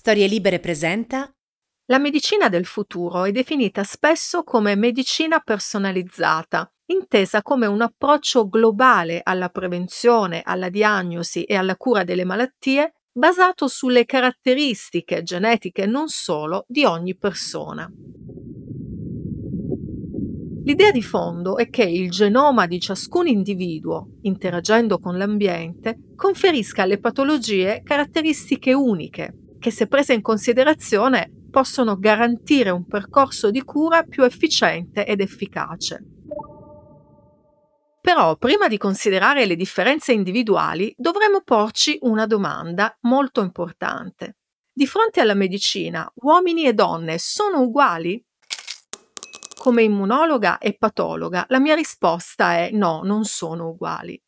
Storie Libere presenta La medicina del futuro è definita spesso come medicina personalizzata, intesa come un approccio globale alla prevenzione, alla diagnosi e alla cura delle malattie basato sulle caratteristiche genetiche non solo di ogni persona. L'idea di fondo è che il genoma di ciascun individuo, interagendo con l'ambiente, conferisca alle patologie caratteristiche uniche che se prese in considerazione possono garantire un percorso di cura più efficiente ed efficace. Però prima di considerare le differenze individuali dovremmo porci una domanda molto importante. Di fronte alla medicina, uomini e donne sono uguali? Come immunologa e patologa, la mia risposta è no, non sono uguali.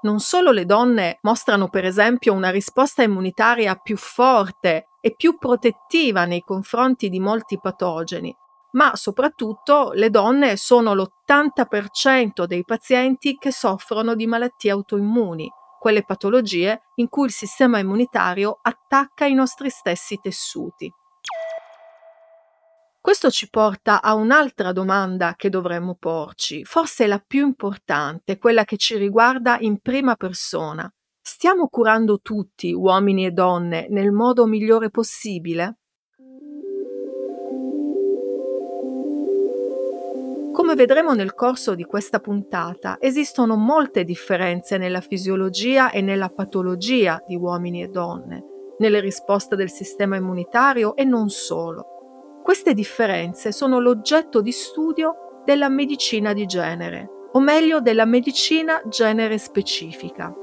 Non solo le donne mostrano per esempio una risposta immunitaria più forte e più protettiva nei confronti di molti patogeni, ma soprattutto le donne sono l'80% dei pazienti che soffrono di malattie autoimmuni, quelle patologie in cui il sistema immunitario attacca i nostri stessi tessuti. Questo ci porta a un'altra domanda che dovremmo porci, forse la più importante, quella che ci riguarda in prima persona. Stiamo curando tutti, uomini e donne, nel modo migliore possibile? Come vedremo nel corso di questa puntata, esistono molte differenze nella fisiologia e nella patologia di uomini e donne, nelle risposte del sistema immunitario e non solo. Queste differenze sono l'oggetto di studio della medicina di genere, o meglio della medicina genere specifica.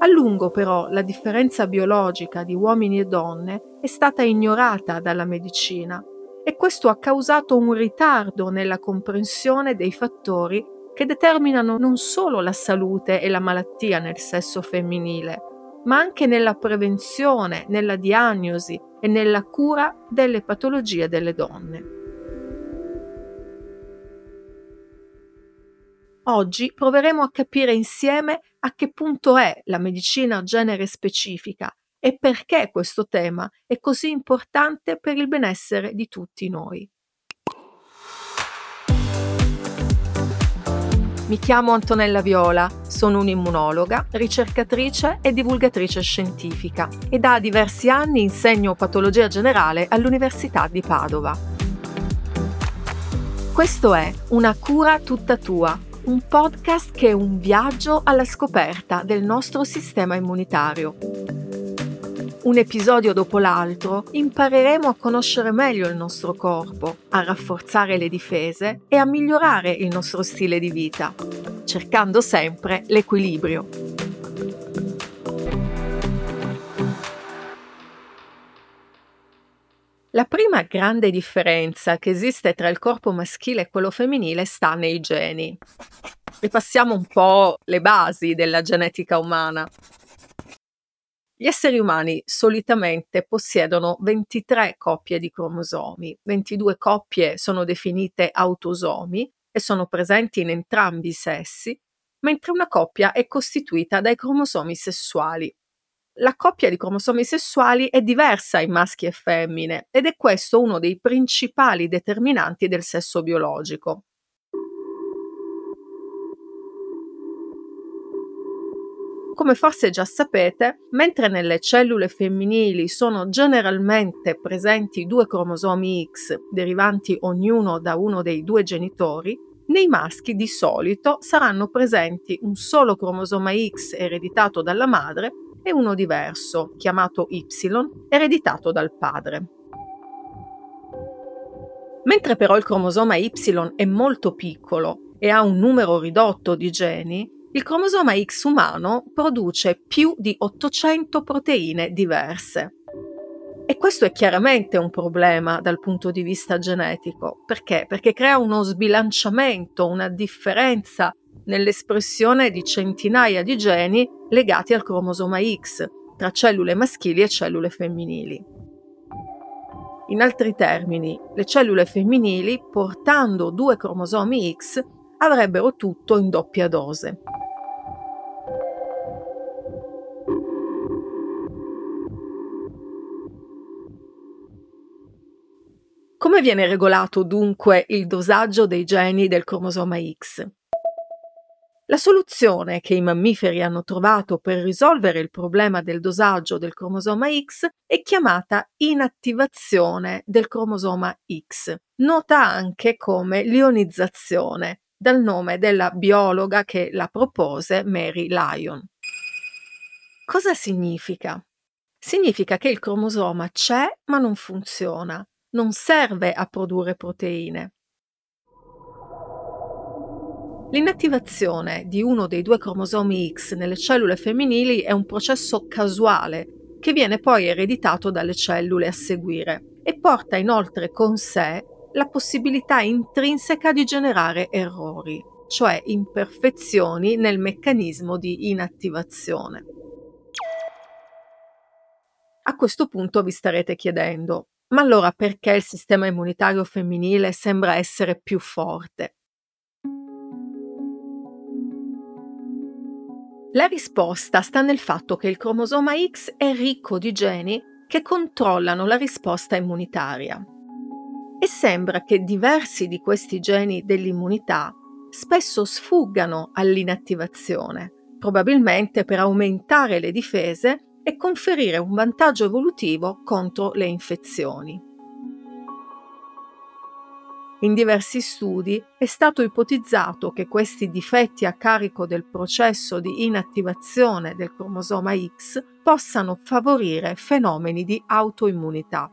A lungo però la differenza biologica di uomini e donne è stata ignorata dalla medicina e questo ha causato un ritardo nella comprensione dei fattori che determinano non solo la salute e la malattia nel sesso femminile, ma anche nella prevenzione, nella diagnosi e nella cura delle patologie delle donne. Oggi proveremo a capire insieme a che punto è la medicina genere specifica e perché questo tema è così importante per il benessere di tutti noi. Mi chiamo Antonella Viola, sono un'immunologa, ricercatrice e divulgatrice scientifica e da diversi anni insegno patologia generale all'Università di Padova. Questo è Una cura tutta tua, un podcast che è un viaggio alla scoperta del nostro sistema immunitario un episodio dopo l'altro, impareremo a conoscere meglio il nostro corpo, a rafforzare le difese e a migliorare il nostro stile di vita, cercando sempre l'equilibrio. La prima grande differenza che esiste tra il corpo maschile e quello femminile sta nei geni. Ripassiamo un po' le basi della genetica umana. Gli esseri umani solitamente possiedono 23 coppie di cromosomi, 22 coppie sono definite autosomi e sono presenti in entrambi i sessi, mentre una coppia è costituita dai cromosomi sessuali. La coppia di cromosomi sessuali è diversa in maschi e femmine ed è questo uno dei principali determinanti del sesso biologico. Come forse già sapete, mentre nelle cellule femminili sono generalmente presenti due cromosomi X derivanti ognuno da uno dei due genitori, nei maschi di solito saranno presenti un solo cromosoma X ereditato dalla madre e uno diverso, chiamato Y, ereditato dal padre. Mentre però il cromosoma Y è molto piccolo e ha un numero ridotto di geni, il cromosoma X umano produce più di 800 proteine diverse. E questo è chiaramente un problema dal punto di vista genetico. Perché? Perché crea uno sbilanciamento, una differenza nell'espressione di centinaia di geni legati al cromosoma X tra cellule maschili e cellule femminili. In altri termini, le cellule femminili, portando due cromosomi X, avrebbero tutto in doppia dose. Come viene regolato dunque il dosaggio dei geni del cromosoma X? La soluzione che i mammiferi hanno trovato per risolvere il problema del dosaggio del cromosoma X è chiamata inattivazione del cromosoma X, nota anche come lionizzazione, dal nome della biologa che la propose, Mary Lyon. Cosa significa? Significa che il cromosoma c'è ma non funziona, non serve a produrre proteine. L'inattivazione di uno dei due cromosomi X nelle cellule femminili è un processo casuale che viene poi ereditato dalle cellule a seguire e porta inoltre con sé la possibilità intrinseca di generare errori, cioè imperfezioni nel meccanismo di inattivazione. A questo punto vi starete chiedendo, ma allora perché il sistema immunitario femminile sembra essere più forte? La risposta sta nel fatto che il cromosoma X è ricco di geni che controllano la risposta immunitaria. E sembra che diversi di questi geni dell'immunità spesso sfuggano all'inattivazione, probabilmente per aumentare le difese e conferire un vantaggio evolutivo contro le infezioni. In diversi studi è stato ipotizzato che questi difetti a carico del processo di inattivazione del cromosoma X possano favorire fenomeni di autoimmunità.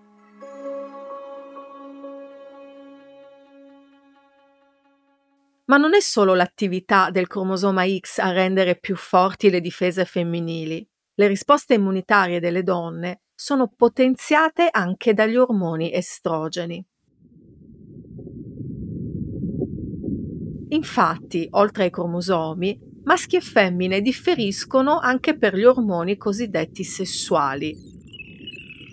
Ma non è solo l'attività del cromosoma X a rendere più forti le difese femminili. Le risposte immunitarie delle donne sono potenziate anche dagli ormoni estrogeni. Infatti, oltre ai cromosomi, maschi e femmine differiscono anche per gli ormoni cosiddetti sessuali,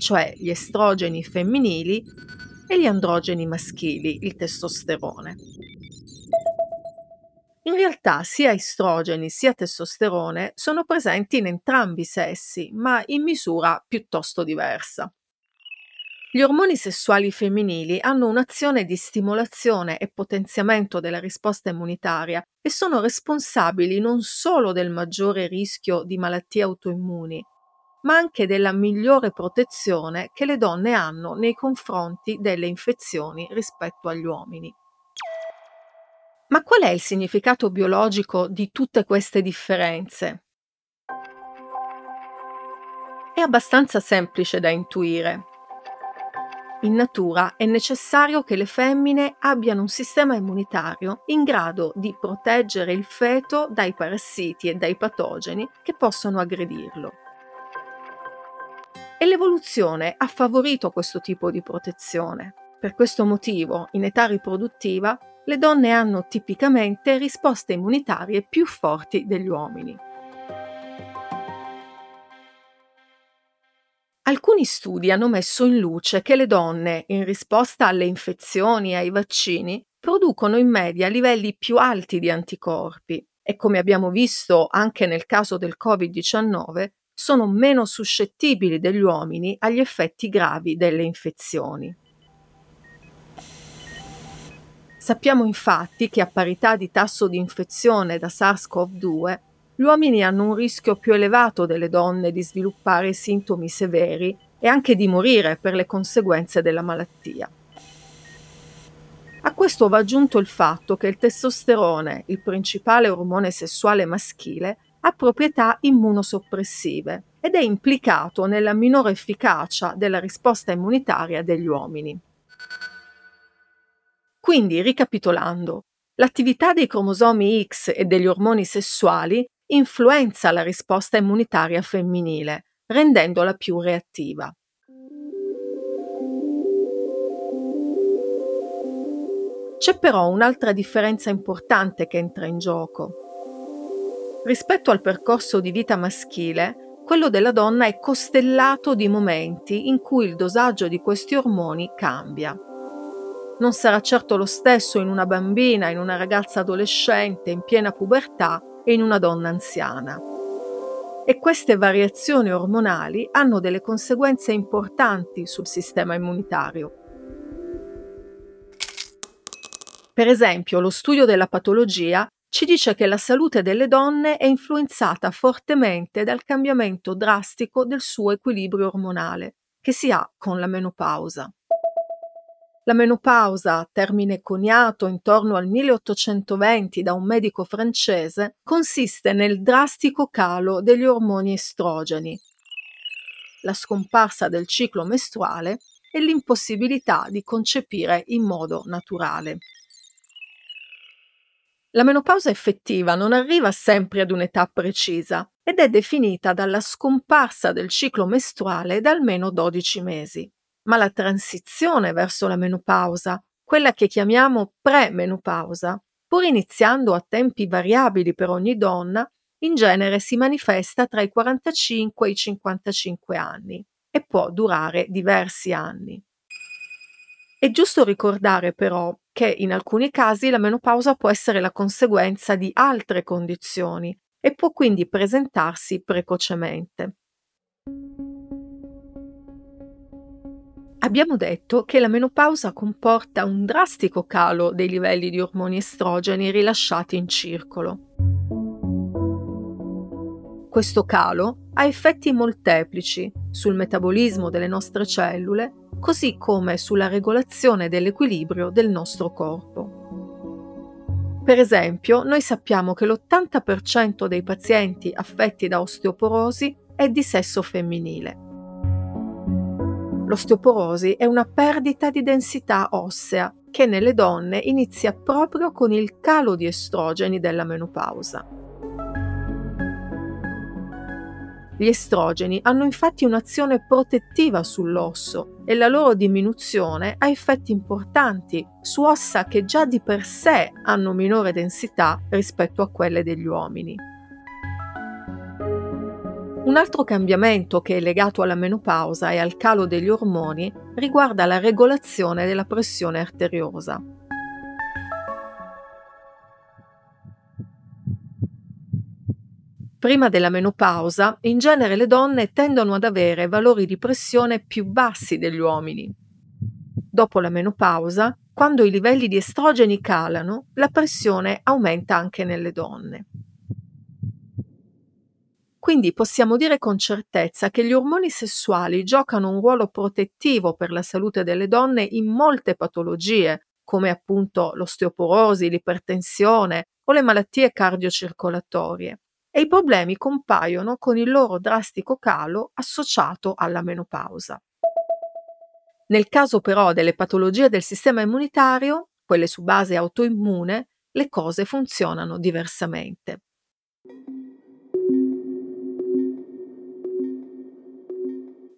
cioè gli estrogeni femminili e gli androgeni maschili, il testosterone. In realtà sia estrogeni sia testosterone sono presenti in entrambi i sessi, ma in misura piuttosto diversa. Gli ormoni sessuali femminili hanno un'azione di stimolazione e potenziamento della risposta immunitaria e sono responsabili non solo del maggiore rischio di malattie autoimmuni, ma anche della migliore protezione che le donne hanno nei confronti delle infezioni rispetto agli uomini. Ma qual è il significato biologico di tutte queste differenze? È abbastanza semplice da intuire. In natura è necessario che le femmine abbiano un sistema immunitario in grado di proteggere il feto dai parassiti e dai patogeni che possono aggredirlo. E l'evoluzione ha favorito questo tipo di protezione. Per questo motivo, in età riproduttiva, le donne hanno tipicamente risposte immunitarie più forti degli uomini. Alcuni studi hanno messo in luce che le donne, in risposta alle infezioni e ai vaccini, producono in media livelli più alti di anticorpi e, come abbiamo visto anche nel caso del Covid-19, sono meno suscettibili degli uomini agli effetti gravi delle infezioni. Sappiamo infatti che a parità di tasso di infezione da SARS-CoV-2 gli uomini hanno un rischio più elevato delle donne di sviluppare sintomi severi e anche di morire per le conseguenze della malattia. A questo va aggiunto il fatto che il testosterone, il principale ormone sessuale maschile, ha proprietà immunosoppressive ed è implicato nella minore efficacia della risposta immunitaria degli uomini. Quindi, ricapitolando, l'attività dei cromosomi X e degli ormoni sessuali influenza la risposta immunitaria femminile, rendendola più reattiva. C'è però un'altra differenza importante che entra in gioco. Rispetto al percorso di vita maschile, quello della donna è costellato di momenti in cui il dosaggio di questi ormoni cambia. Non sarà certo lo stesso in una bambina, in una ragazza adolescente, in piena pubertà e in una donna anziana. E queste variazioni ormonali hanno delle conseguenze importanti sul sistema immunitario. Per esempio, lo studio della patologia ci dice che la salute delle donne è influenzata fortemente dal cambiamento drastico del suo equilibrio ormonale, che si ha con la menopausa. La menopausa, termine coniato intorno al 1820 da un medico francese, consiste nel drastico calo degli ormoni estrogeni, la scomparsa del ciclo mestruale e l'impossibilità di concepire in modo naturale. La menopausa effettiva non arriva sempre ad un'età precisa ed è definita dalla scomparsa del ciclo mestruale da almeno 12 mesi. Ma la transizione verso la menopausa, quella che chiamiamo pre-menopausa, pur iniziando a tempi variabili per ogni donna, in genere si manifesta tra i 45 e i 55 anni e può durare diversi anni. È giusto ricordare però che in alcuni casi la menopausa può essere la conseguenza di altre condizioni e può quindi presentarsi precocemente. Abbiamo detto che la menopausa comporta un drastico calo dei livelli di ormoni estrogeni rilasciati in circolo. Questo calo ha effetti molteplici sul metabolismo delle nostre cellule così come sulla regolazione dell'equilibrio del nostro corpo. Per esempio, noi sappiamo che l'80% dei pazienti affetti da osteoporosi è di sesso femminile. L'osteoporosi è una perdita di densità ossea che nelle donne inizia proprio con il calo di estrogeni della menopausa. Gli estrogeni hanno infatti un'azione protettiva sull'osso e la loro diminuzione ha effetti importanti su ossa che già di per sé hanno minore densità rispetto a quelle degli uomini. Un altro cambiamento che è legato alla menopausa e al calo degli ormoni riguarda la regolazione della pressione arteriosa. Prima della menopausa, in genere le donne tendono ad avere valori di pressione più bassi degli uomini. Dopo la menopausa, quando i livelli di estrogeni calano, la pressione aumenta anche nelle donne. Quindi possiamo dire con certezza che gli ormoni sessuali giocano un ruolo protettivo per la salute delle donne in molte patologie, come appunto l'osteoporosi, l'ipertensione o le malattie cardiocircolatorie e i problemi compaiono con il loro drastico calo associato alla menopausa. Nel caso però delle patologie del sistema immunitario, quelle su base autoimmune, le cose funzionano diversamente.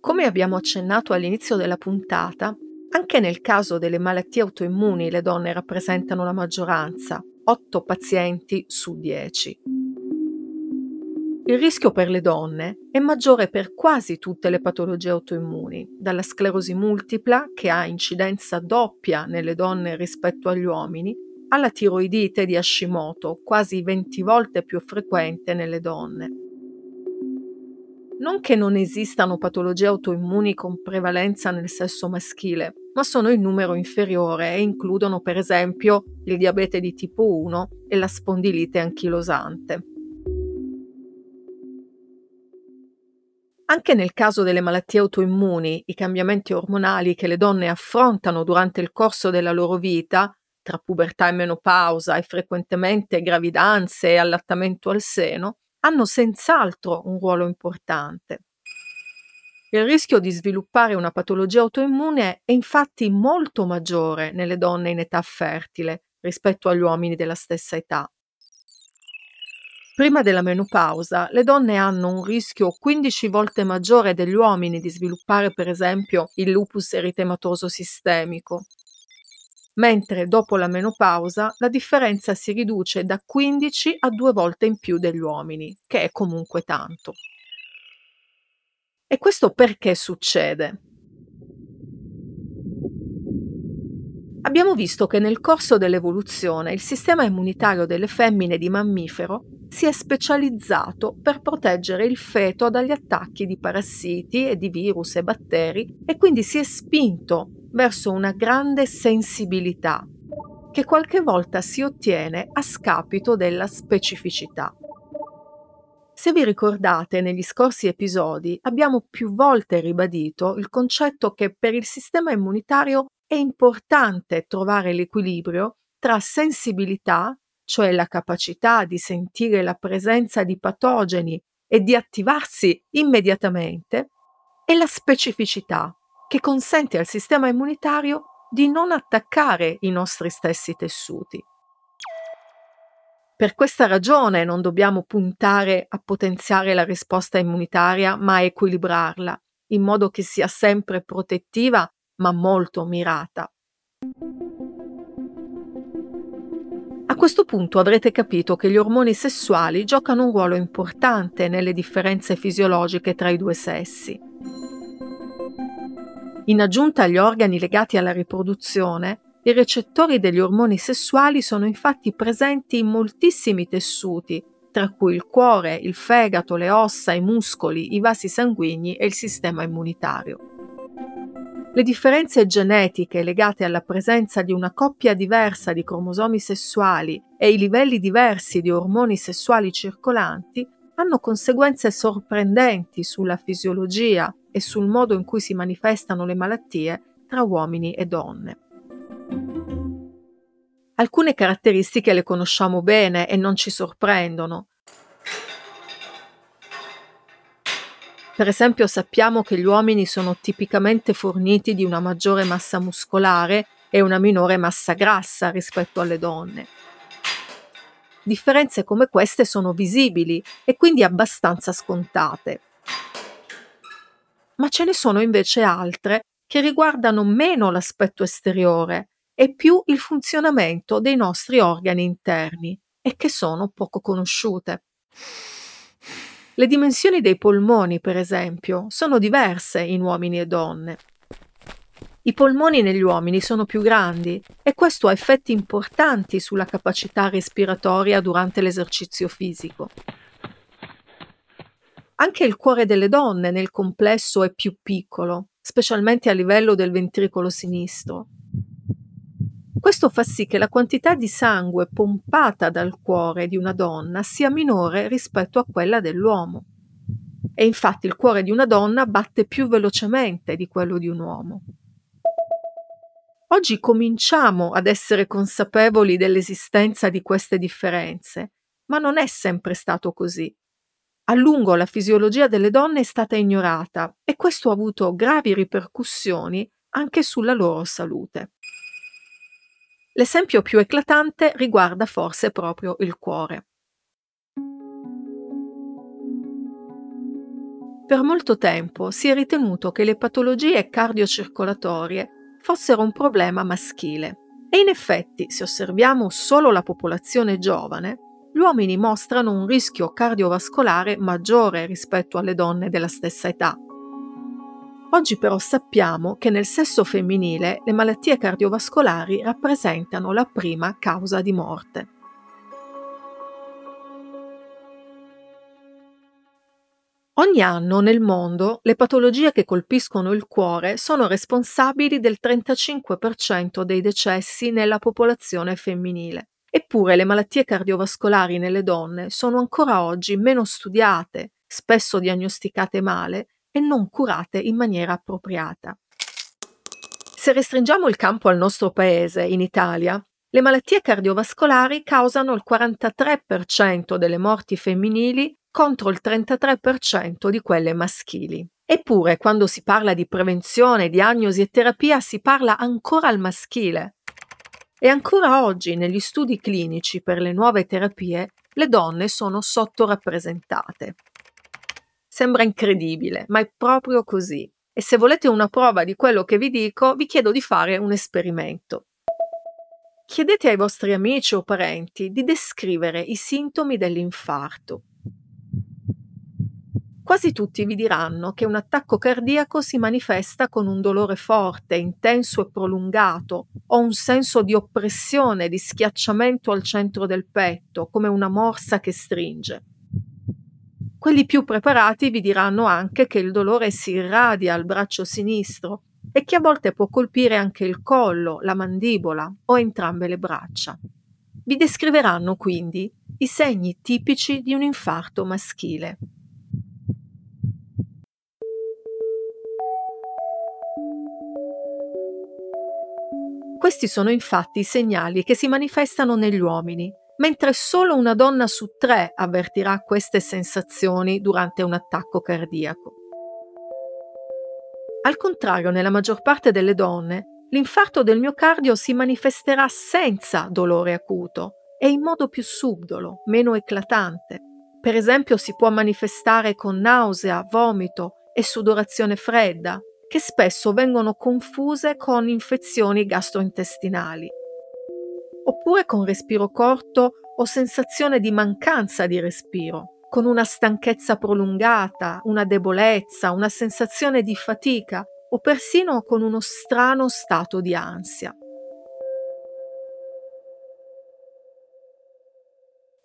Come abbiamo accennato all'inizio della puntata, anche nel caso delle malattie autoimmuni le donne rappresentano la maggioranza, 8 pazienti su 10. Il rischio per le donne è maggiore per quasi tutte le patologie autoimmuni, dalla sclerosi multipla, che ha incidenza doppia nelle donne rispetto agli uomini, alla tiroidite di Hashimoto, quasi 20 volte più frequente nelle donne. Non che non esistano patologie autoimmuni con prevalenza nel sesso maschile, ma sono in numero inferiore e includono per esempio il diabete di tipo 1 e la spondilite anchilosante. Anche nel caso delle malattie autoimmuni, i cambiamenti ormonali che le donne affrontano durante il corso della loro vita, tra pubertà e menopausa e frequentemente gravidanze e allattamento al seno, hanno senz'altro un ruolo importante. Il rischio di sviluppare una patologia autoimmune è infatti molto maggiore nelle donne in età fertile rispetto agli uomini della stessa età. Prima della menopausa, le donne hanno un rischio 15 volte maggiore degli uomini di sviluppare, per esempio, il lupus eritematoso sistemico, mentre dopo la menopausa la differenza si riduce da 15 a 2 volte in più degli uomini, che è comunque tanto. E questo perché succede? Abbiamo visto che nel corso dell'evoluzione il sistema immunitario delle femmine di mammifero si è specializzato per proteggere il feto dagli attacchi di parassiti e di virus e batteri e quindi si è spinto verso una grande sensibilità. che qualche volta si ottiene a scapito della specificità. Se vi ricordate, negli scorsi episodi abbiamo più volte ribadito il concetto che per il sistema immunitario è importante trovare l'equilibrio tra sensibilità, cioè la capacità di sentire la presenza di patogeni e di attivarsi immediatamente, e la specificità, che consente al sistema immunitario di non attaccare i nostri stessi tessuti. Per questa ragione non dobbiamo puntare a potenziare la risposta immunitaria, ma a equilibrarla, in modo che sia sempre protettiva, ma molto mirata. A questo punto avrete capito che gli ormoni sessuali giocano un ruolo importante nelle differenze fisiologiche tra i due sessi. In aggiunta agli organi legati alla riproduzione, i recettori degli ormoni sessuali sono infatti presenti in moltissimi tessuti, tra cui il cuore, il fegato, le ossa, i muscoli, i vasi sanguigni e il sistema immunitario. Le differenze genetiche legate alla presenza di una coppia diversa di cromosomi sessuali e i livelli diversi di ormoni sessuali circolanti hanno conseguenze sorprendenti sulla fisiologia e sul modo in cui si manifestano le malattie tra uomini e donne. Alcune caratteristiche le conosciamo bene e non ci sorprendono. Per esempio sappiamo che gli uomini sono tipicamente forniti di una maggiore massa muscolare e una minore massa grassa rispetto alle donne. Differenze come queste sono visibili e quindi abbastanza scontate. Ma ce ne sono invece altre che riguardano meno l'aspetto esteriore e più il funzionamento dei nostri organi interni e che sono poco conosciute. Le dimensioni dei polmoni, per esempio, sono diverse in uomini e donne. I polmoni negli uomini sono più grandi e questo ha effetti importanti sulla capacità respiratoria durante l'esercizio fisico. Anche il cuore delle donne nel complesso è più piccolo, specialmente a livello del ventricolo sinistro, questo fa sì che la quantità di sangue pompata dal cuore di una donna sia minore rispetto a quella dell'uomo. E infatti il cuore di una donna batte più velocemente di quello di un uomo. Oggi cominciamo ad essere consapevoli dell'esistenza di queste differenze, ma non è sempre stato così. A lungo la fisiologia delle donne è stata ignorata e questo ha avuto gravi ripercussioni anche sulla loro salute. L'esempio più eclatante riguarda forse proprio il cuore. Per molto tempo si è ritenuto che le patologie cardiocircolatorie fossero un problema maschile e in effetti, se osserviamo solo la popolazione giovane, gli uomini mostrano un rischio cardiovascolare maggiore rispetto alle donne della stessa età. Oggi però sappiamo che nel sesso femminile le malattie cardiovascolari rappresentano la prima causa di morte. Ogni anno nel mondo le patologie che colpiscono il cuore sono responsabili del 35% dei decessi nella popolazione femminile. Eppure le malattie cardiovascolari nelle donne sono ancora oggi meno studiate, spesso diagnosticate male e non curate in maniera appropriata. Se restringiamo il campo al nostro paese, in Italia, le malattie cardiovascolari causano il 43% delle morti femminili contro il 33% di quelle maschili. Eppure, quando si parla di prevenzione, diagnosi e terapia, si parla ancora al maschile. E ancora oggi, negli studi clinici per le nuove terapie, le donne sono sottorappresentate. Sembra incredibile, ma è proprio così. E se volete una prova di quello che vi dico, vi chiedo di fare un esperimento. Chiedete ai vostri amici o parenti di descrivere i sintomi dell'infarto. Quasi tutti vi diranno che un attacco cardiaco si manifesta con un dolore forte, intenso e prolungato, o un senso di oppressione, di schiacciamento al centro del petto, come una morsa che stringe. Quelli più preparati vi diranno anche che il dolore si irradia al braccio sinistro e che a volte può colpire anche il collo, la mandibola o entrambe le braccia. Vi descriveranno quindi i segni tipici di un infarto maschile. Questi sono infatti i segnali che si manifestano negli uomini, mentre solo una donna su tre avvertirà queste sensazioni durante un attacco cardiaco. Al contrario, nella maggior parte delle donne, l'infarto del miocardio si manifesterà senza dolore acuto e in modo più subdolo, meno eclatante. Per esempio si può manifestare con nausea, vomito e sudorazione fredda, che spesso vengono confuse con infezioni gastrointestinali. Oppure con respiro corto o sensazione di mancanza di respiro, con una stanchezza prolungata, una debolezza, una sensazione di fatica o persino con uno strano stato di ansia.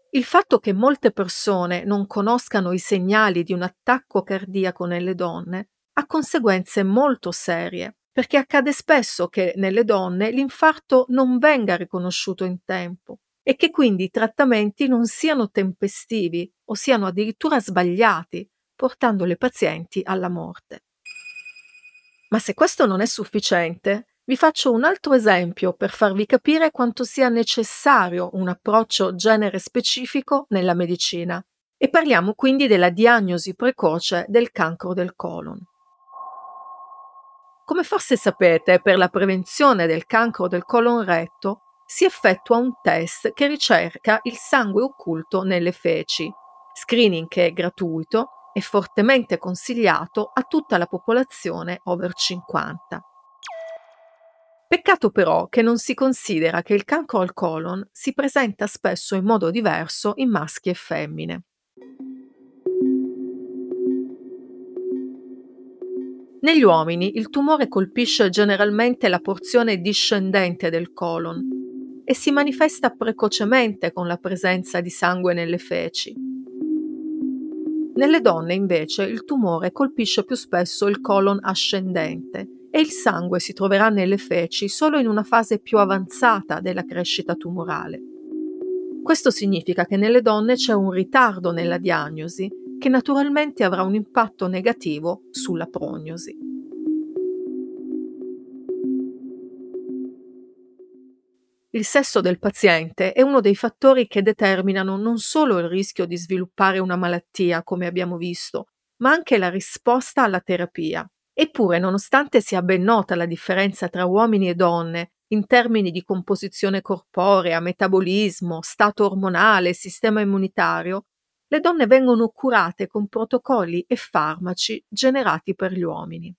Il fatto che molte persone non conoscano i segnali di un attacco cardiaco nelle donne ha conseguenze molto serie, perché accade spesso che nelle donne l'infarto non venga riconosciuto in tempo e che quindi i trattamenti non siano tempestivi o siano addirittura sbagliati, portando le pazienti alla morte. Ma se questo non è sufficiente, vi faccio un altro esempio per farvi capire quanto sia necessario un approccio genere specifico nella medicina e parliamo quindi della diagnosi precoce del cancro del colon. Come forse sapete, per la prevenzione del cancro del colon retto si effettua un test che ricerca il sangue occulto nelle feci, screening che è gratuito e fortemente consigliato a tutta la popolazione over 50. Peccato però che non si considera che il cancro al colon si presenta spesso in modo diverso in maschi e femmine. Negli uomini il tumore colpisce generalmente la porzione discendente del colon e si manifesta precocemente con la presenza di sangue nelle feci. Nelle donne invece il tumore colpisce più spesso il colon ascendente e il sangue si troverà nelle feci solo in una fase più avanzata della crescita tumorale. Questo significa che nelle donne c'è un ritardo nella diagnosi che naturalmente avrà un impatto negativo sulla prognosi. Il sesso del paziente è uno dei fattori che determinano non solo il rischio di sviluppare una malattia, come abbiamo visto, ma anche la risposta alla terapia. Eppure, nonostante sia ben nota la differenza tra uomini e donne in termini di composizione corporea, metabolismo, stato ormonale, sistema immunitario, le donne vengono curate con protocolli e farmaci generati per gli uomini.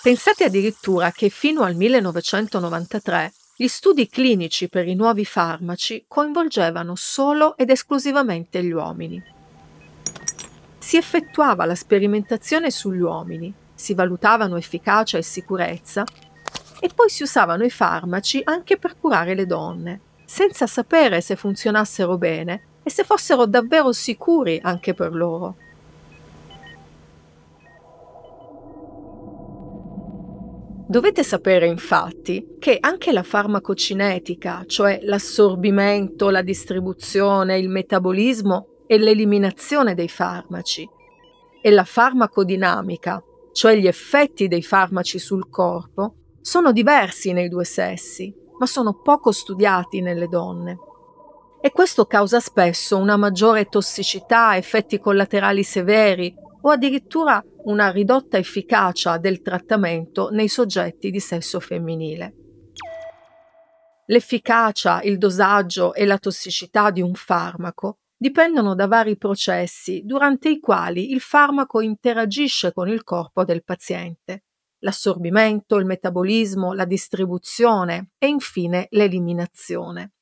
Pensate addirittura che fino al 1993 gli studi clinici per i nuovi farmaci coinvolgevano solo ed esclusivamente gli uomini. Si effettuava la sperimentazione sugli uomini, si valutavano efficacia e sicurezza e poi si usavano i farmaci anche per curare le donne, senza sapere se funzionassero bene e se fossero davvero sicuri anche per loro. Dovete sapere infatti che anche la farmacocinetica, cioè l'assorbimento, la distribuzione, il metabolismo e l'eliminazione dei farmaci, e la farmacodinamica, cioè gli effetti dei farmaci sul corpo, sono diversi nei due sessi, ma sono poco studiati nelle donne e questo causa spesso una maggiore tossicità, effetti collaterali severi o addirittura una ridotta efficacia del trattamento nei soggetti di sesso femminile. L'efficacia, il dosaggio e la tossicità di un farmaco dipendono da vari processi durante i quali il farmaco interagisce con il corpo del paziente, l'assorbimento, il metabolismo, la distribuzione e infine l'eliminazione.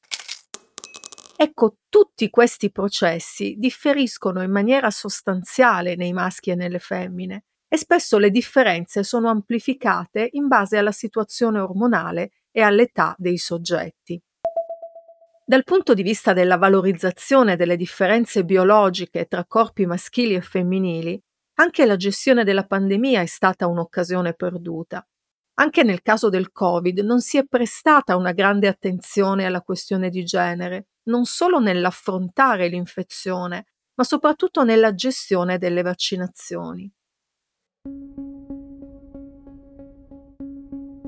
Ecco, tutti questi processi differiscono in maniera sostanziale nei maschi e nelle femmine e spesso le differenze sono amplificate in base alla situazione ormonale e all'età dei soggetti. Dal punto di vista della valorizzazione delle differenze biologiche tra corpi maschili e femminili, Anche la gestione della pandemia è stata un'occasione perduta. Anche nel caso del Covid non si è prestata una grande attenzione alla questione di genere, non solo nell'affrontare l'infezione, ma soprattutto nella gestione delle vaccinazioni.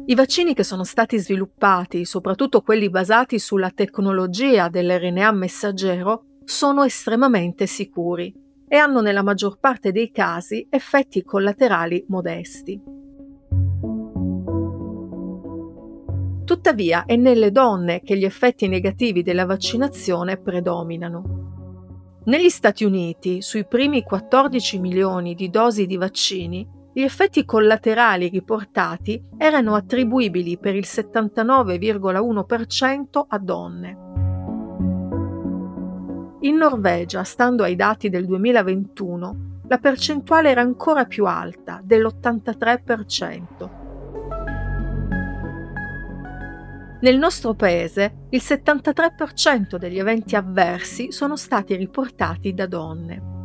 I vaccini che sono stati sviluppati, soprattutto quelli basati sulla tecnologia dell'RNA messaggero, sono estremamente sicuri e hanno nella maggior parte dei casi effetti collaterali modesti. Tuttavia è nelle donne che gli effetti negativi della vaccinazione predominano. Negli Stati Uniti, sui primi 14 milioni di dosi di vaccini, gli effetti collaterali riportati erano attribuibili per il 79,1% a donne. In Norvegia, stando ai dati del 2021, la percentuale era ancora più alta, dell'83%. Nel nostro paese il 73% degli eventi avversi sono stati riportati da donne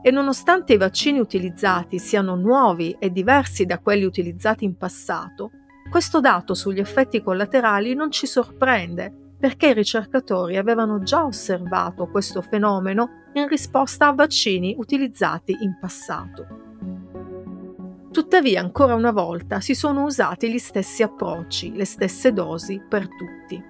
e nonostante i vaccini utilizzati siano nuovi e diversi da quelli utilizzati in passato, questo dato sugli effetti collaterali non ci sorprende perché i ricercatori avevano già osservato questo fenomeno in risposta a vaccini utilizzati in passato. Tuttavia, ancora una volta, si sono usati gli stessi approcci, le stesse dosi per tutti.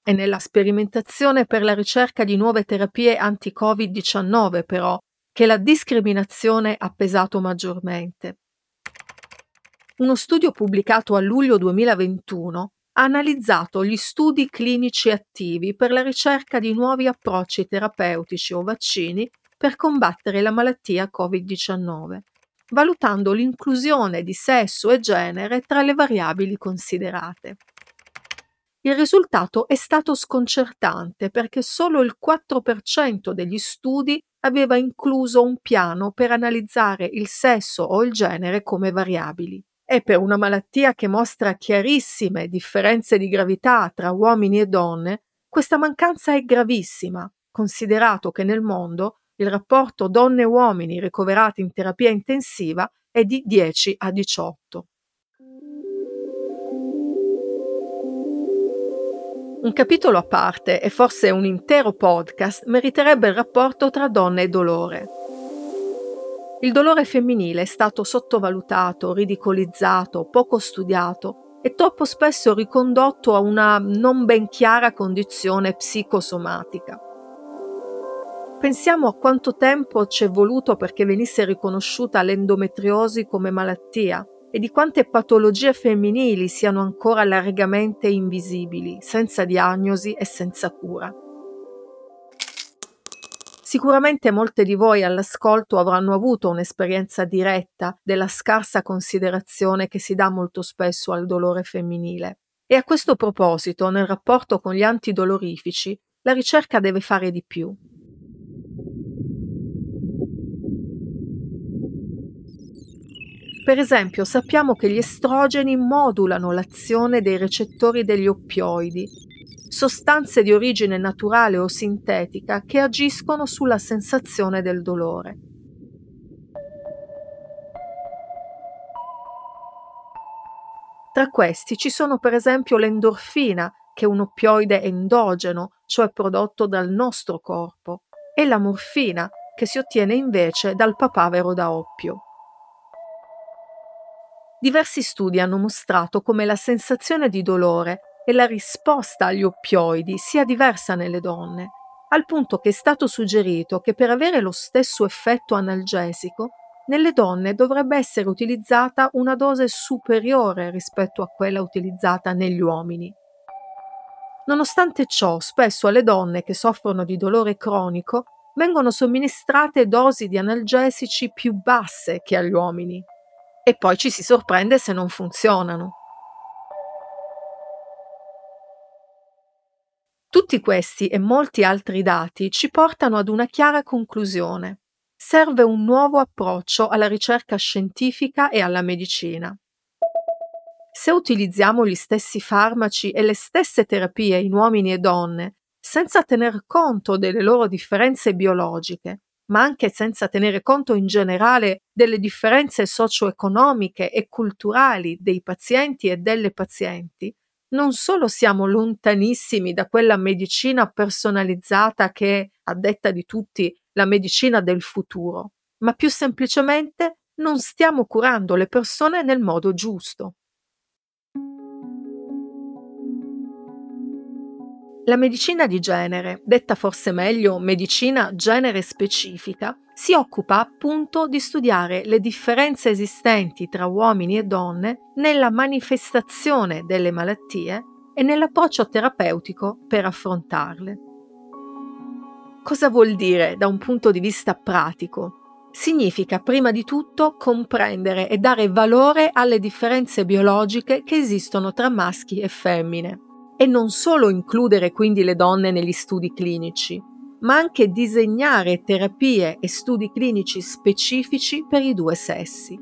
È nella sperimentazione per la ricerca di nuove terapie anti-Covid-19, però, che la discriminazione ha pesato maggiormente. Uno studio pubblicato a luglio 2021 ha analizzato gli studi clinici attivi per la ricerca di nuovi approcci terapeutici o vaccini per combattere la malattia Covid-19, valutando l'inclusione di sesso e genere tra le variabili considerate. Il risultato è stato sconcertante perché solo il 4% degli studi aveva incluso un piano per analizzare il sesso o il genere come variabili. E per una malattia che mostra chiarissime differenze di gravità tra uomini e donne, questa mancanza è gravissima, considerato che nel mondo il rapporto donne-uomini ricoverati in terapia intensiva è di 10 a 18. Un capitolo a parte e forse un intero podcast meriterebbe il rapporto tra donna e dolore. Il dolore femminile è stato sottovalutato, ridicolizzato, poco studiato e troppo spesso ricondotto a una non ben chiara condizione psicosomatica. Pensiamo a quanto tempo ci è voluto perché venisse riconosciuta l'endometriosi come malattia, e di quante patologie femminili siano ancora largamente invisibili, senza diagnosi e senza cura. Sicuramente molte di voi all'ascolto avranno avuto un'esperienza diretta della scarsa considerazione che si dà molto spesso al dolore femminile. E a questo proposito, nel rapporto con gli antidolorifici, la ricerca deve fare di più. Per esempio, sappiamo che gli estrogeni modulano l'azione dei recettori degli oppioidi, sostanze di origine naturale o sintetica che agiscono sulla sensazione del dolore. Tra questi ci sono per esempio l'endorfina, che è un oppioide endogeno, cioè prodotto dal nostro corpo, e la morfina, che si ottiene invece dal papavero da oppio. Diversi studi hanno mostrato come la sensazione di dolore e la risposta agli oppioidi sia diversa nelle donne, al punto che è stato suggerito che per avere lo stesso effetto analgesico, nelle donne dovrebbe essere utilizzata una dose superiore rispetto a quella utilizzata negli uomini. Nonostante ciò, spesso alle donne che soffrono di dolore cronico vengono somministrate dosi di analgesici più basse che agli uomini e poi ci si sorprende se non funzionano. Tutti questi e molti altri dati ci portano ad una chiara conclusione. Serve un nuovo approccio alla ricerca scientifica e alla medicina. Se utilizziamo gli stessi farmaci e le stesse terapie in uomini e donne, senza tener conto delle loro differenze biologiche, ma anche senza tenere conto in generale delle differenze socio-economiche e culturali dei pazienti e delle pazienti, non solo siamo lontanissimi da quella medicina personalizzata che è, a detta di tutti, la medicina del futuro, ma più semplicemente non stiamo curando le persone nel modo giusto. La medicina di genere, detta forse meglio medicina genere specifica, si occupa appunto di studiare le differenze esistenti tra uomini e donne nella manifestazione delle malattie e nell'approccio terapeutico per affrontarle. Cosa vuol dire da un punto di vista pratico? Significa prima di tutto comprendere e dare valore alle differenze biologiche che esistono tra maschi e femmine e non solo includere quindi le donne negli studi clinici, ma anche disegnare terapie e studi clinici specifici per i due sessi.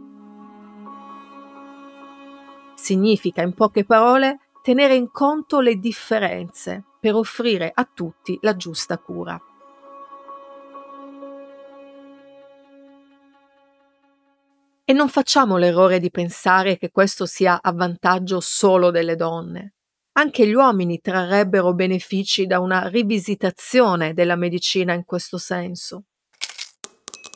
Significa, in poche parole, tenere in conto le differenze per offrire a tutti la giusta cura. E non facciamo l'errore di pensare che questo sia a vantaggio solo delle donne. Anche gli uomini trarrebbero benefici da una rivisitazione della medicina in questo senso.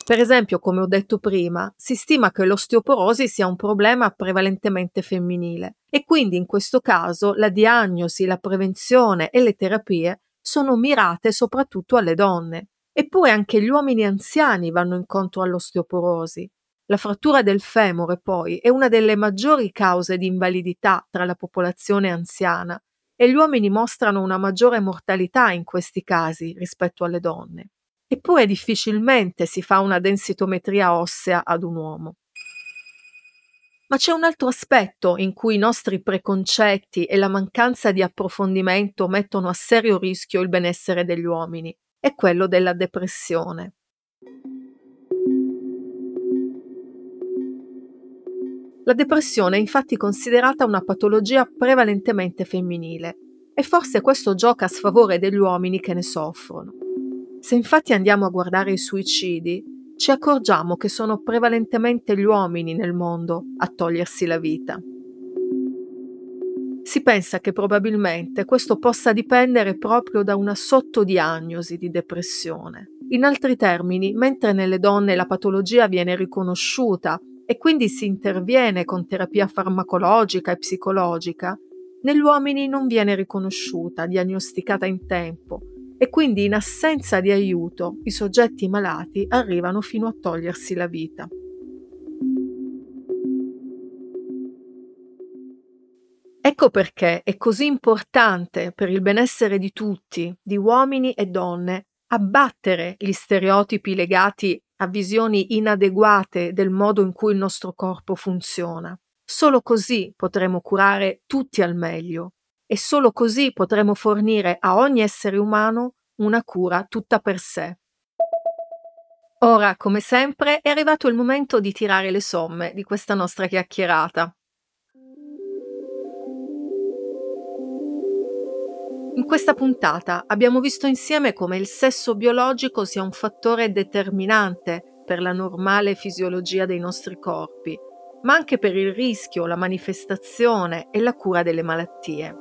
Per esempio, come ho detto prima, si stima che l'osteoporosi sia un problema prevalentemente femminile e quindi in questo caso la diagnosi, la prevenzione e le terapie sono mirate soprattutto alle donne. Eppure anche gli uomini anziani vanno incontro all'osteoporosi la frattura del femore, poi, è una delle maggiori cause di invalidità tra la popolazione anziana e gli uomini mostrano una maggiore mortalità in questi casi rispetto alle donne. Eppure difficilmente si fa una densitometria ossea ad un uomo. Ma c'è un altro aspetto in cui i nostri preconcetti e la mancanza di approfondimento mettono a serio rischio il benessere degli uomini, è quello della depressione. La depressione è infatti considerata una patologia prevalentemente femminile e forse questo gioca a sfavore degli uomini che ne soffrono. Se infatti andiamo a guardare i suicidi, ci accorgiamo che sono prevalentemente gli uomini nel mondo a togliersi la vita. Si pensa che probabilmente questo possa dipendere proprio da una sottodiagnosi di depressione. In altri termini, mentre nelle donne la patologia viene riconosciuta e quindi si interviene con terapia farmacologica e psicologica, negli uomini non viene riconosciuta, diagnosticata in tempo e quindi in assenza di aiuto i soggetti malati arrivano fino a togliersi la vita. Ecco perché è così importante per il benessere di tutti, di uomini e donne, abbattere gli stereotipi legati a visioni inadeguate del modo in cui il nostro corpo funziona. Solo così potremo curare tutti al meglio e solo così potremo fornire a ogni essere umano una cura tutta per sé. Ora, come sempre, è arrivato il momento di tirare le somme di questa nostra chiacchierata. In questa puntata abbiamo visto insieme come il sesso biologico sia un fattore determinante per la normale fisiologia dei nostri corpi, ma anche per il rischio, la manifestazione e la cura delle malattie.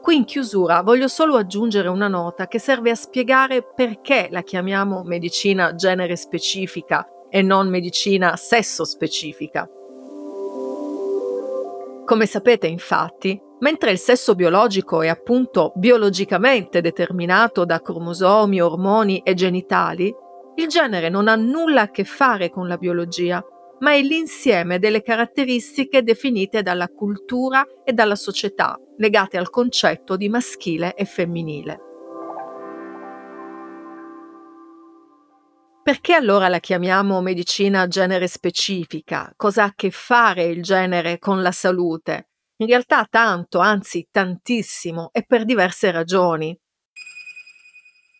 Qui in chiusura voglio solo aggiungere una nota che serve a spiegare perché la chiamiamo medicina genere specifica e non medicina sesso specifica. Come sapete infatti, Mentre il sesso biologico è appunto biologicamente determinato da cromosomi, ormoni e genitali, il genere non ha nulla a che fare con la biologia, ma è l'insieme delle caratteristiche definite dalla cultura e dalla società, legate al concetto di maschile e femminile. Perché allora la chiamiamo medicina genere specifica? Cosa ha a che fare il genere con la salute? In realtà tanto, anzi tantissimo, e per diverse ragioni.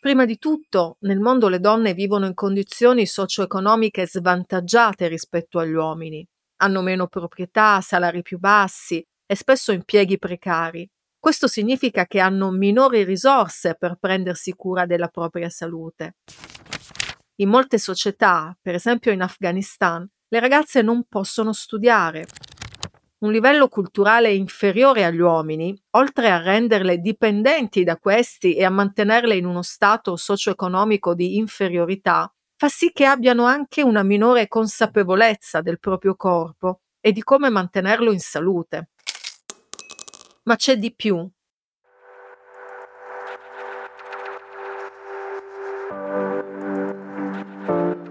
Prima di tutto, nel mondo le donne vivono in condizioni socio-economiche svantaggiate rispetto agli uomini. Hanno meno proprietà, salari più bassi e spesso impieghi precari. Questo significa che hanno minori risorse per prendersi cura della propria salute. In molte società, per esempio in Afghanistan, le ragazze non possono studiare. Un livello culturale inferiore agli uomini, oltre a renderle dipendenti da questi e a mantenerle in uno stato socio-economico di inferiorità, fa sì che abbiano anche una minore consapevolezza del proprio corpo e di come mantenerlo in salute. Ma c'è di più.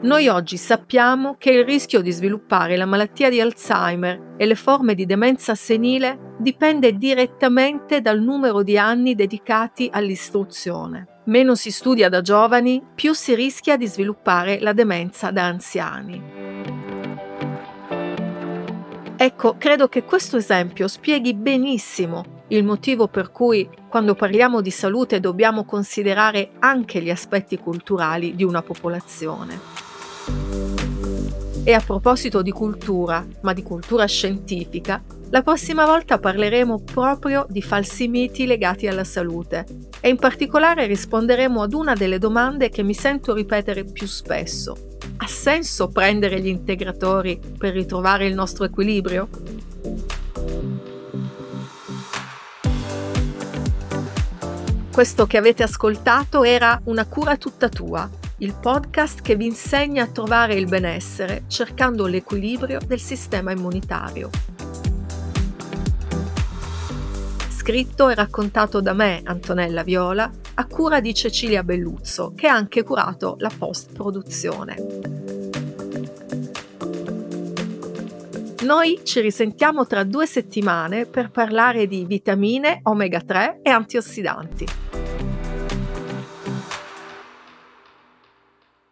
Noi oggi sappiamo che il rischio di sviluppare la malattia di Alzheimer e le forme di demenza senile dipende direttamente dal numero di anni dedicati all'istruzione. Meno si studia da giovani, più si rischia di sviluppare la demenza da anziani. Ecco, credo che questo esempio spieghi benissimo il motivo per cui quando parliamo di salute dobbiamo considerare anche gli aspetti culturali di una popolazione. E a proposito di cultura, ma di cultura scientifica, la prossima volta parleremo proprio di falsi miti legati alla salute. E in particolare risponderemo ad una delle domande che mi sento ripetere più spesso. Ha senso prendere gli integratori per ritrovare il nostro equilibrio? Questo che avete ascoltato era Una cura tutta tua, il podcast che vi insegna a trovare il benessere cercando l'equilibrio del sistema immunitario. Scritto e raccontato da me, Antonella Viola, a cura di Cecilia Belluzzo, che ha anche curato la post-produzione. Noi ci risentiamo tra due settimane per parlare di vitamine, omega 3 e antiossidanti.